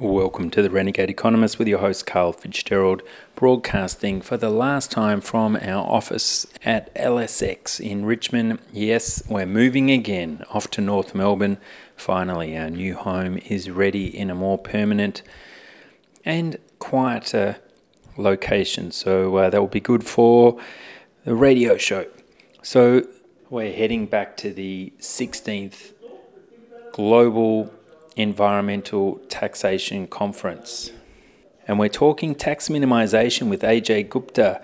Welcome to the Renegade Economist with your host Carl Fitzgerald, broadcasting for the last time from our office at LSX in Richmond. Yes, we're moving again off to North Melbourne. Finally, our new home is ready in a more permanent and quieter location, so uh, that will be good for the radio show. So, we're heading back to the 16th Global Environmental Taxation Conference. And we're talking tax minimization with AJ Gupta.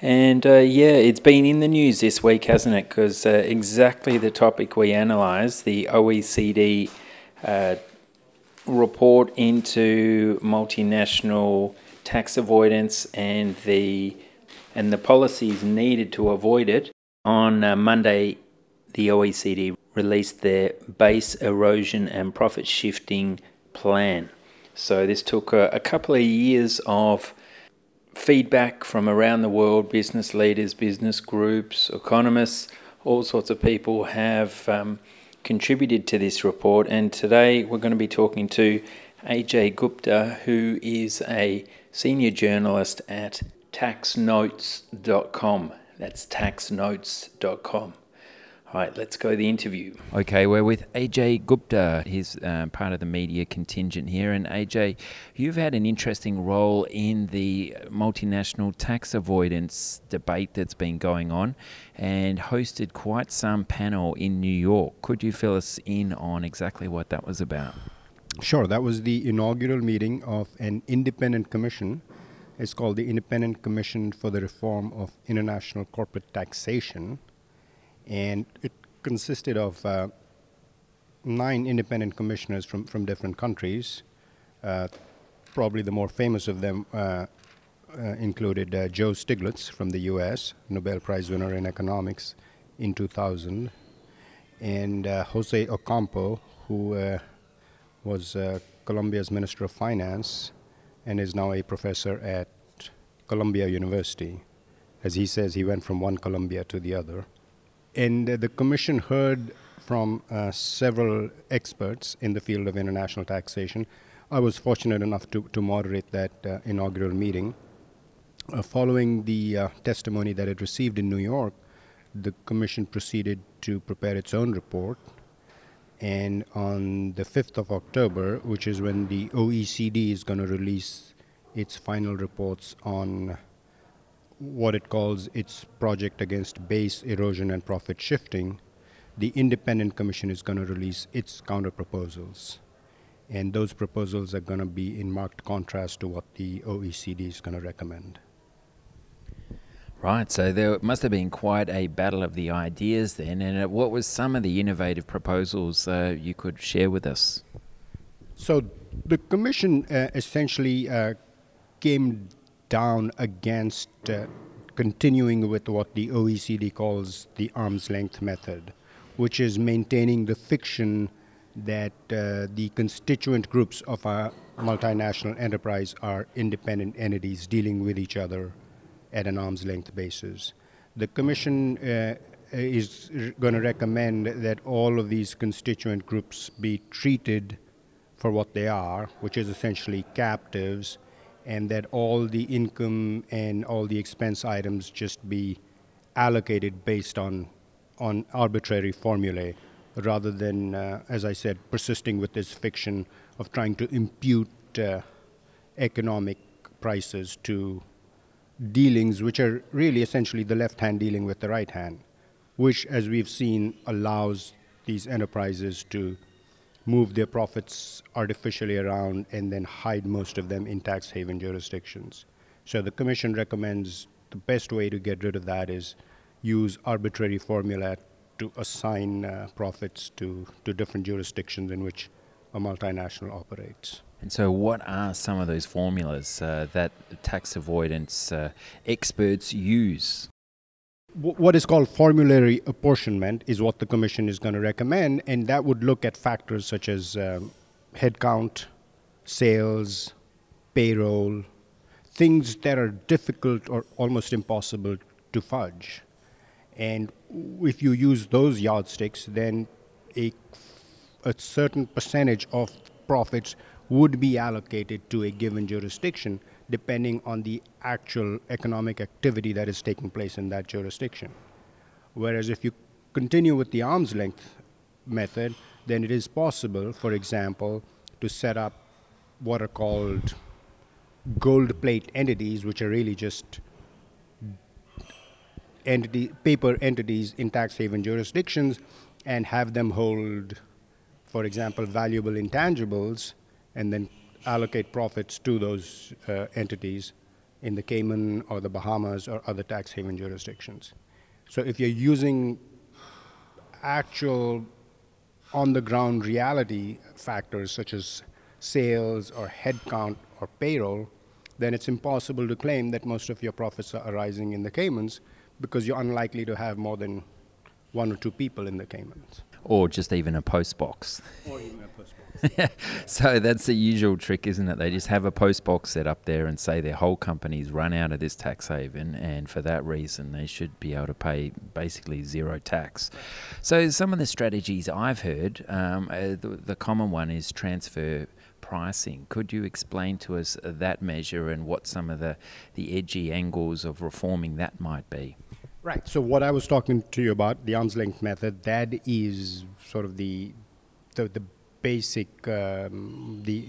And uh, yeah, it's been in the news this week, hasn't it? Because uh, exactly the topic we analysed, the OECD uh, report into multinational tax avoidance and the and the policies needed to avoid it. On uh, Monday, the OECD released their base erosion and profit shifting plan. So this took a, a couple of years of feedback from around the world, business leaders, business groups, economists, all sorts of people have um, contributed to this report. And today we're going to be talking to AJ Gupta, who is a senior journalist at taxnotes.com. That's taxnotes.com. All right, let's go to the interview. Okay, we're with AJ Gupta. He's um, part of the media contingent here. And Ajay, you've had an interesting role in the multinational tax avoidance debate that's been going on and hosted quite some panel in New York. Could you fill us in on exactly what that was about? Sure, that was the inaugural meeting of an independent commission. It's called the Independent Commission for the Reform of International Corporate Taxation and it consisted of uh, nine independent commissioners from, from different countries. Uh, probably the more famous of them uh, uh included uh, Joe Stiglitz from the U.S., Nobel Prize winner in economics in 2000, and uh, Jose Ocampo, who was Colombia's Minister of Finance and is now a professor at Columbia University. As he says, he went from one Columbia to the other. And the Commission heard from uh, several experts in the field of international taxation. I was fortunate enough to, to moderate that uh, inaugural meeting. Uh, following the uh, testimony that it received in New York, the Commission proceeded to prepare its own report. And on the 5th of October, which is when the OECD is going to release its final reports on what it calls its project against base erosion and profit shifting, the independent commission is going to release its counter proposals. And those proposals are going to be in marked contrast to what the OECD is going to recommend. Right, so there must have been quite a battle of the ideas then. And uh, what was some of the innovative proposals uh, you could share with us? So the Commission uh, essentially uh, came down against uh, continuing with what the OECD calls the arm's length method, which is maintaining the fiction that uh, the constituent groups of a multinational enterprise are independent entities dealing with each other at an arm's length basis. The Commission uh, is going to recommend that all of these constituent groups be treated for what they are, which is essentially captives and that all the income and all the expense items just be allocated based on on arbitrary formulae rather than, uh, as I said, persisting with this fiction of trying to impute uh, economic prices to dealings which are really essentially the left hand dealing with the right hand, which, as we've seen, allows these enterprises to move their profits artificially around and then hide most of them in tax haven jurisdictions. So the Commission recommends the best way to get rid of that is use arbitrary formula to assign uh, profits to, to different jurisdictions in which a multinational operates. And so, what are some of those formulas uh, that tax avoidance uh, experts use? What is called formulary apportionment is what the commission is going to recommend, and that would look at factors such as um, headcount, sales, payroll, things that are difficult or almost impossible to fudge. And if you use those yardsticks, then a, a certain percentage of profits would be allocated to a given jurisdiction depending on the actual economic activity that is taking place in that jurisdiction. Whereas if you continue with the arm's length method, then it is possible, for example, to set up what are called gold plate entities, which are really just entity, paper entities in tax haven jurisdictions, and have them hold, for example, valuable intangibles, and then allocate profits to those uh, entities in the Cayman or the Bahamas or other tax haven jurisdictions. So if you're using actual on the ground reality factors such as sales or headcount or payroll, then it's impossible to claim that most of your profits are arising in the Caymans because you're unlikely to have more than one or two people in the Caymans. Or just even a post box. Or even a post box. so that's the usual trick, isn't it? They just have a post box set up there and say their whole company's run out of this tax haven, and for that reason, they should be able to pay basically zero tax. So some of the strategies I've heard, um, uh, the, the common one is transfer pricing. Could you explain to us that measure and what some of the, the edgy angles of reforming that might be? Right. So what I was talking to you about, the arm's length method, that is sort of the the, the basic um, the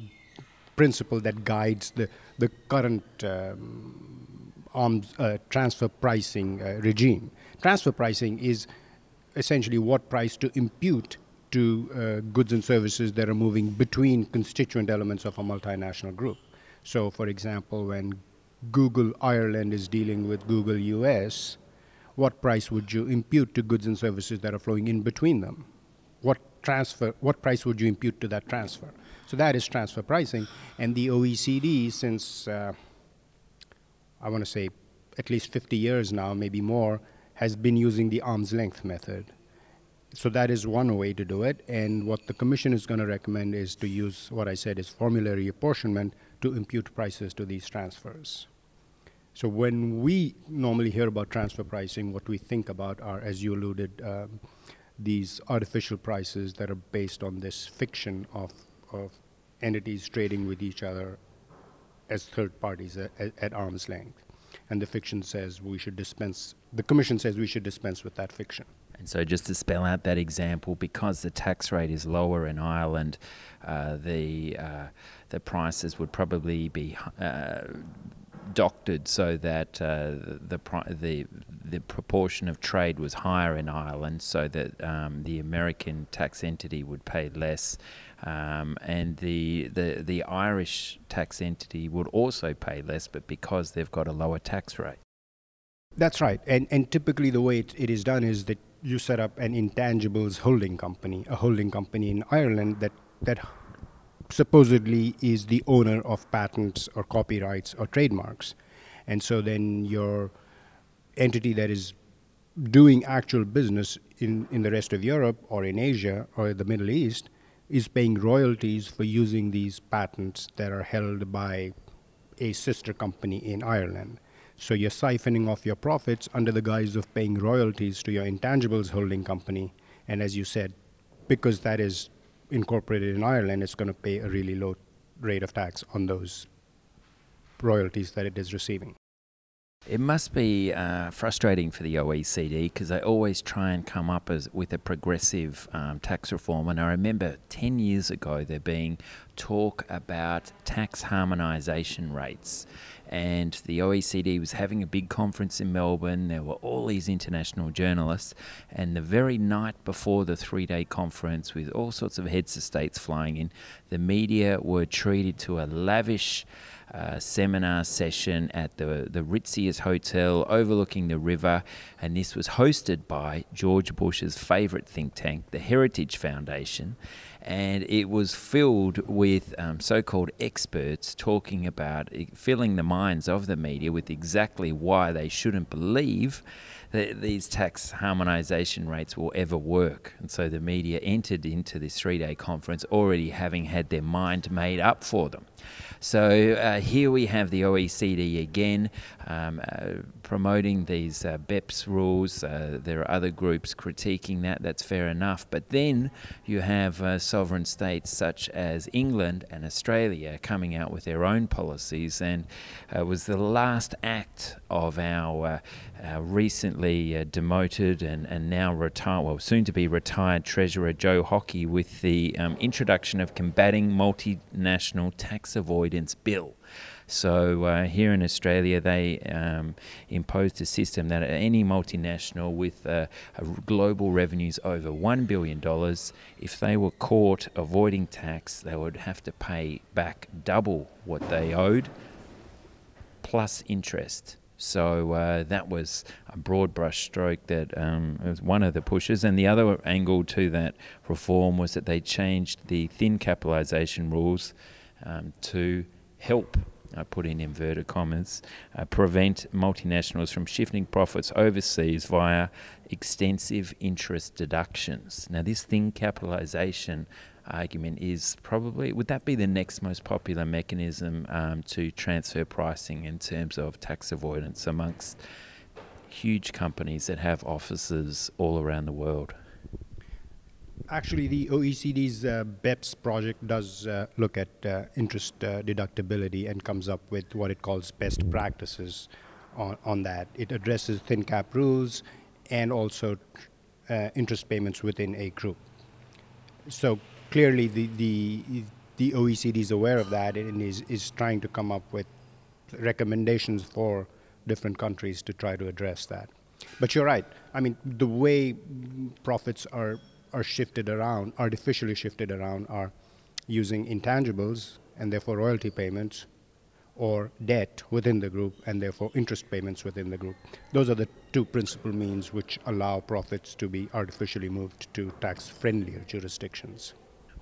principle that guides the the current um, arms uh, transfer pricing uh, regime. Transfer pricing is essentially what price to impute to uh, goods and services that are moving between constituent elements of a multinational group. So, for example, when Google Ireland is dealing with Google US, what price would you impute to goods and services that are flowing in between them? What transfer? What price would you impute to that transfer? So that is transfer pricing, and the OECD, since uh, I want to say at least 50 years now, maybe more, has been using the arm's length method so that is one way to do it. And what the commission is going to recommend is to use what I said is formulary apportionment to impute prices to these transfers. So when we normally hear about transfer pricing, what we think about are, as you alluded, um, these artificial prices that are based on this fiction of, of entities trading with each other as third parties at, at, arm's length. And the fiction says we should dispense, the commission says we should dispense with that fiction. And so, just to spell out that example, because the tax rate is lower in Ireland, uh, the uh, the prices would probably be uh, doctored so that uh, the the the proportion of trade was higher in Ireland, so that um, the American tax entity would pay less, um, and the, the the Irish tax entity would also pay less, but because they've got a lower tax rate. That's right, and and typically the way it, it is done is that you set up an intangibles holding company, a holding company in Ireland that that supposedly is the owner of patents or copyrights or trademarks, and so then your entity that is doing actual business in, in the rest of Europe or in Asia or the Middle East is paying royalties for using these patents that are held by a sister company in Ireland. So you're siphoning off your profits under the guise of paying royalties to your intangibles holding company. And as you said, because that is incorporated in Ireland, it's going to pay a really low rate of tax on those royalties that it is receiving. It must be uh, frustrating for the OECD because they always try and come up as, with a progressive um, tax reform. And I remember 10 years ago there being talk about tax harmonisation rates. And the OECD was having a big conference in Melbourne. There were all these international journalists. And the very night before the three day conference, with all sorts of heads of states flying in, the media were treated to a lavish uh, seminar session at the, the Ritzius Hotel overlooking the river. And this was hosted by George Bush's favorite think tank, the Heritage Foundation. And it was filled with um, so called experts talking about filling the minds of the media with exactly why they shouldn't believe that these tax harmonisation rates will ever work. And so the media entered into this three day conference already having had their mind made up for them. So uh, here we have the OECD again um, uh, promoting these uh, BEPS rules. Uh, there are other groups critiquing that, that's fair enough. But then you have uh, sovereign states such as England and Australia coming out with their own policies, and it uh, was the last act of our recently demoted and, and now retired, well, soon to be retired Treasurer Joe Hockey with the um, introduction of combating multinational tax avoidance bill. So uh, here in Australia, they um, imposed a system that any multinational with uh, global revenues over $1 billion, if they were caught avoiding tax, they would have to pay back double what they owed plus interest. So uh, that was a broad brush stroke that um, was one of the pushes. And the other angle to that reform was that they changed the thin capitalisation rules um, to help I put in inverted commas, uh, prevent multinationals from shifting profits overseas via extensive interest deductions. Now, this thin capitalisation argument is probably, would that be the next most popular mechanism um, to transfer pricing in terms of tax avoidance amongst huge companies that have offices all around the world? Actually, the OECD's uh, BEPS project does uh, look at uh, interest uh, deductibility and comes up with what it calls best practices on, on that. It addresses thin cap rules and also uh, interest payments within a group. So clearly, the, the, the OECD is aware of that and is, is trying to come up with recommendations for different countries to try to address that. But you're right. I mean, the way profits are are shifted around, artificially shifted around, are using intangibles and therefore royalty payments or debt within the group and therefore interest payments within the group. Those are the two principal means which allow profits to be artificially moved to tax friendlier jurisdictions.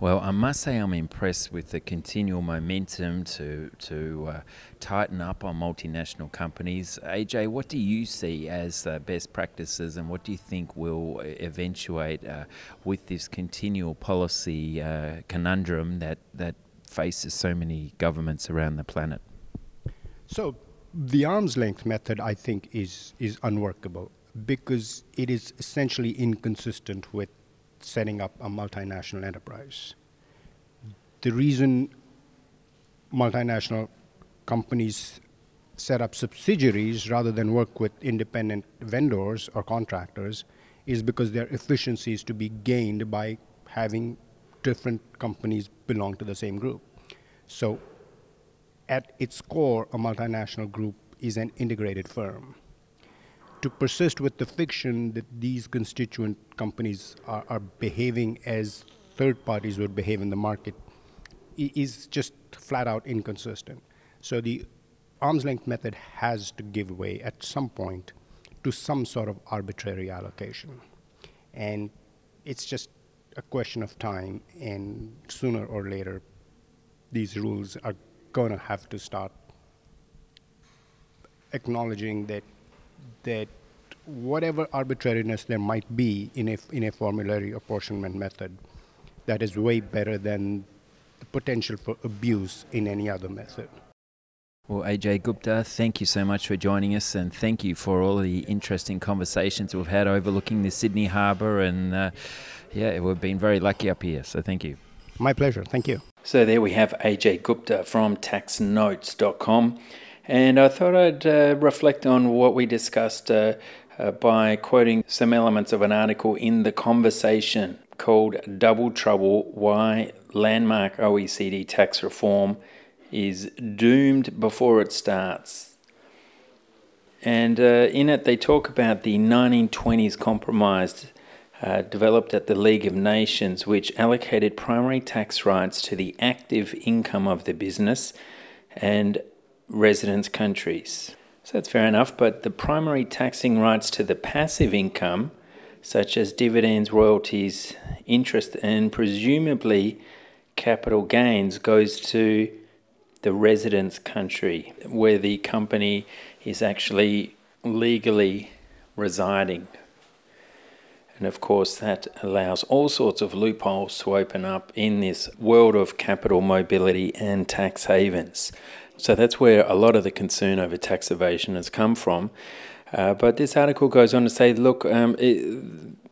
Well, I must say I'm impressed with the continual momentum to to uh, tighten up on multinational companies. AJ, what do you see as uh, best practices, and what do you think will eventuate uh, with this continual policy uh, conundrum that that faces so many governments around the planet? So, the arm's length method, I think, is is unworkable because it is essentially inconsistent with setting up a multinational enterprise. The reason multinational companies set up subsidiaries rather than work with independent vendors or contractors is because their efficiency is to be gained by having different companies belong to the same group. So, at its core, a multinational group is an integrated firm to persist with the fiction that these constituent companies are, are behaving as third parties would behave in the market is just flat out inconsistent. So the arm's length method has to give way at some point to some sort of arbitrary allocation. And it's just a question of time, and sooner or later, these rules are going to have to start acknowledging that that whatever arbitrariness there might be in a, in a formulary apportionment method, that is way better than the potential for abuse in any other method. Well, AJ Gupta, thank you so much for joining us, and thank you for all the interesting conversations we've had overlooking the Sydney Harbour. And uh, yeah, we've been very lucky up here, so thank you. My pleasure. Thank you. So there we have AJ Gupta from taxnotes.com. And I thought I'd uh, reflect on what we discussed uh, uh, by quoting some elements of an article in The Conversation called Double Trouble Why Landmark OECD Tax Reform is Doomed Before It Starts. And uh, in it, they talk about the 1920s compromise uh, developed at the League of Nations, which allocated primary tax rights to the active income of the business and residence countries. So that's fair enough, but the primary taxing rights to the passive income, such as dividends, royalties, interest, and presumably capital gains, goes to the residence country where the company is actually legally residing. And of course, that allows all sorts of loopholes to open up in this world of capital mobility and tax havens. So that's where a lot of the concern over tax evasion has come from. Uh, but this article goes on to say look, um, it,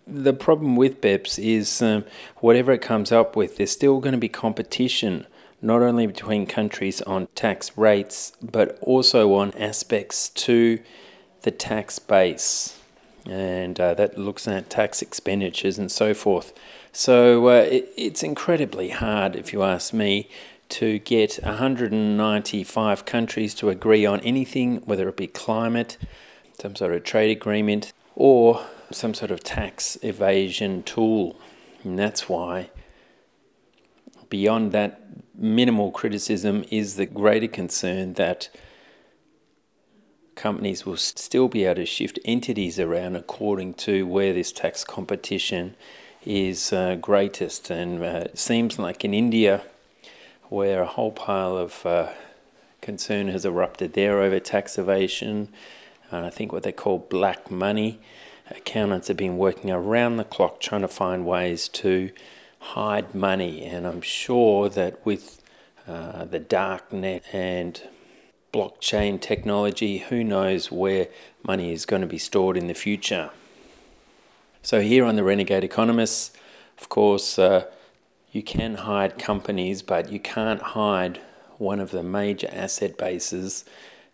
the problem with BEPS is um, whatever it comes up with, there's still going to be competition not only between countries on tax rates, but also on aspects to the tax base. And uh, that looks at tax expenditures and so forth. So uh, it, it's incredibly hard, if you ask me, to get 195 countries to agree on anything, whether it be climate, some sort of trade agreement, or some sort of tax evasion tool. And that's why, beyond that minimal criticism, is the greater concern that companies will still be able to shift entities around according to where this tax competition is uh, greatest. And uh, it seems like in India, where a whole pile of uh, concern has erupted there over tax evasion, and I think what they call black money. Accountants have been working around the clock trying to find ways to hide money, and I'm sure that with uh, the dark net and blockchain technology, who knows where money is going to be stored in the future. So, here on the Renegade Economists, of course, uh, you can hide companies, but you can't hide one of the major asset bases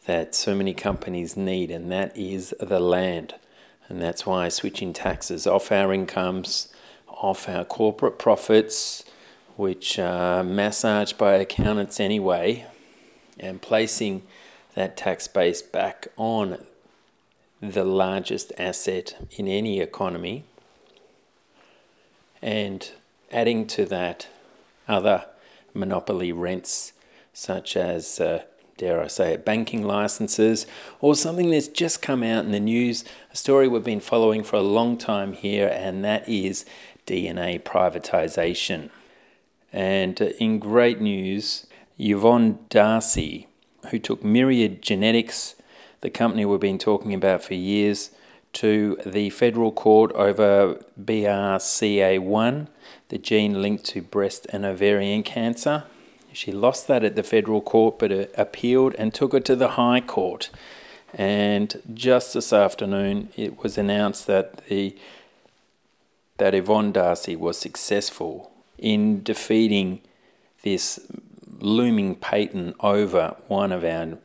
that so many companies need, and that is the land. And that's why switching taxes off our incomes, off our corporate profits, which are massaged by accountants anyway, and placing that tax base back on the largest asset in any economy, and adding to that other monopoly rents such as, uh, dare I say it, banking licenses, or something that's just come out in the news, a story we've been following for a long time here, and that is DNA privatisation. And uh, in great news, Yvonne D'Arcy, who took Myriad Genetics, the company we've been talking about for years, to the federal court over BRCA1, the gene linked to breast and ovarian cancer. She lost that at the federal court but appealed and took it to the High Court. And just this afternoon, it was announced that the that Yvonne D'Arcy was successful in defeating this looming patent over one of our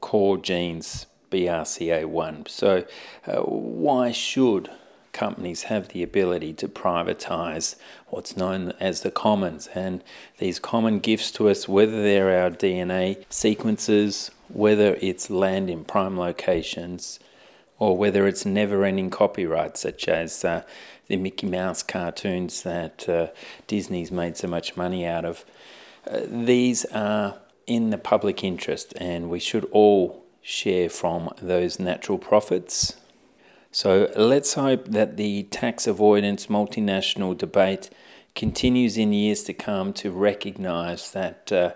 core genes, BRCA1. So, uh, why should companies have the ability to privatize what's known as the commons and these common gifts to us, whether they're our DNA sequences, whether it's land in prime locations, or whether it's never ending copyright, such as uh, the Mickey Mouse cartoons that uh, Disney's made so much money out of. Uh, these are in the public interest, and we should all share from those natural profits. So let's hope that the tax avoidance multinational debate continues in years to come to recognize that uh,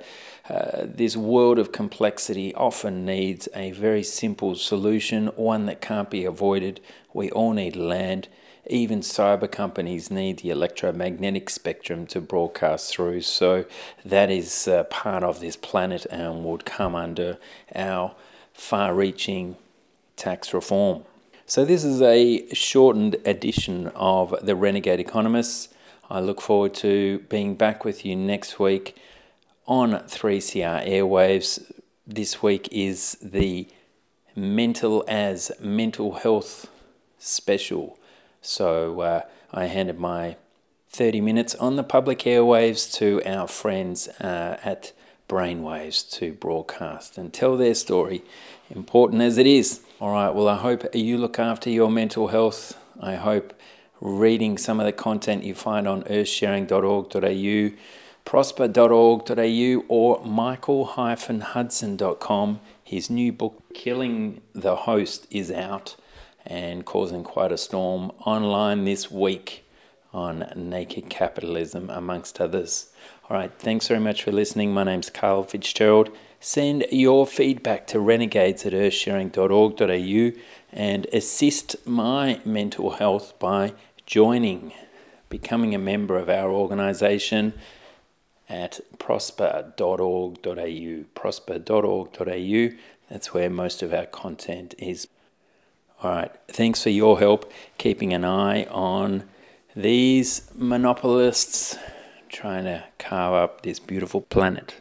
uh, this world of complexity often needs a very simple solution, one that can't be avoided. We all need land. Even cyber companies need the electromagnetic spectrum to broadcast through. So that is uh, part of this planet and would come under our far reaching tax reform. So, this is a shortened edition of The Renegade Economists. I look forward to being back with you next week on 3CR Airwaves. This week is the Mental as Mental Health special. So, uh, I handed my 30 minutes on the public airwaves to our friends uh, at brainwaves to broadcast and tell their story, important as it is. All right, well, I hope you look after your mental health. I hope reading some of the content you find on earthsharing.org.au, prosper.org.au, or michael-hudson.com. His new book, Killing the Host, is out and causing quite a storm online this week on naked capitalism, amongst others. All right, thanks very much for listening. My name's Carl Fitzgerald. Send your feedback to renegades at earthsharing.org.au and assist my mental health by joining, becoming a member of our organisation at prosper.org.au. Prosper.org.au. That's where most of our content is. All right. Thanks for your help keeping an eye on these monopolists trying to carve up this beautiful planet.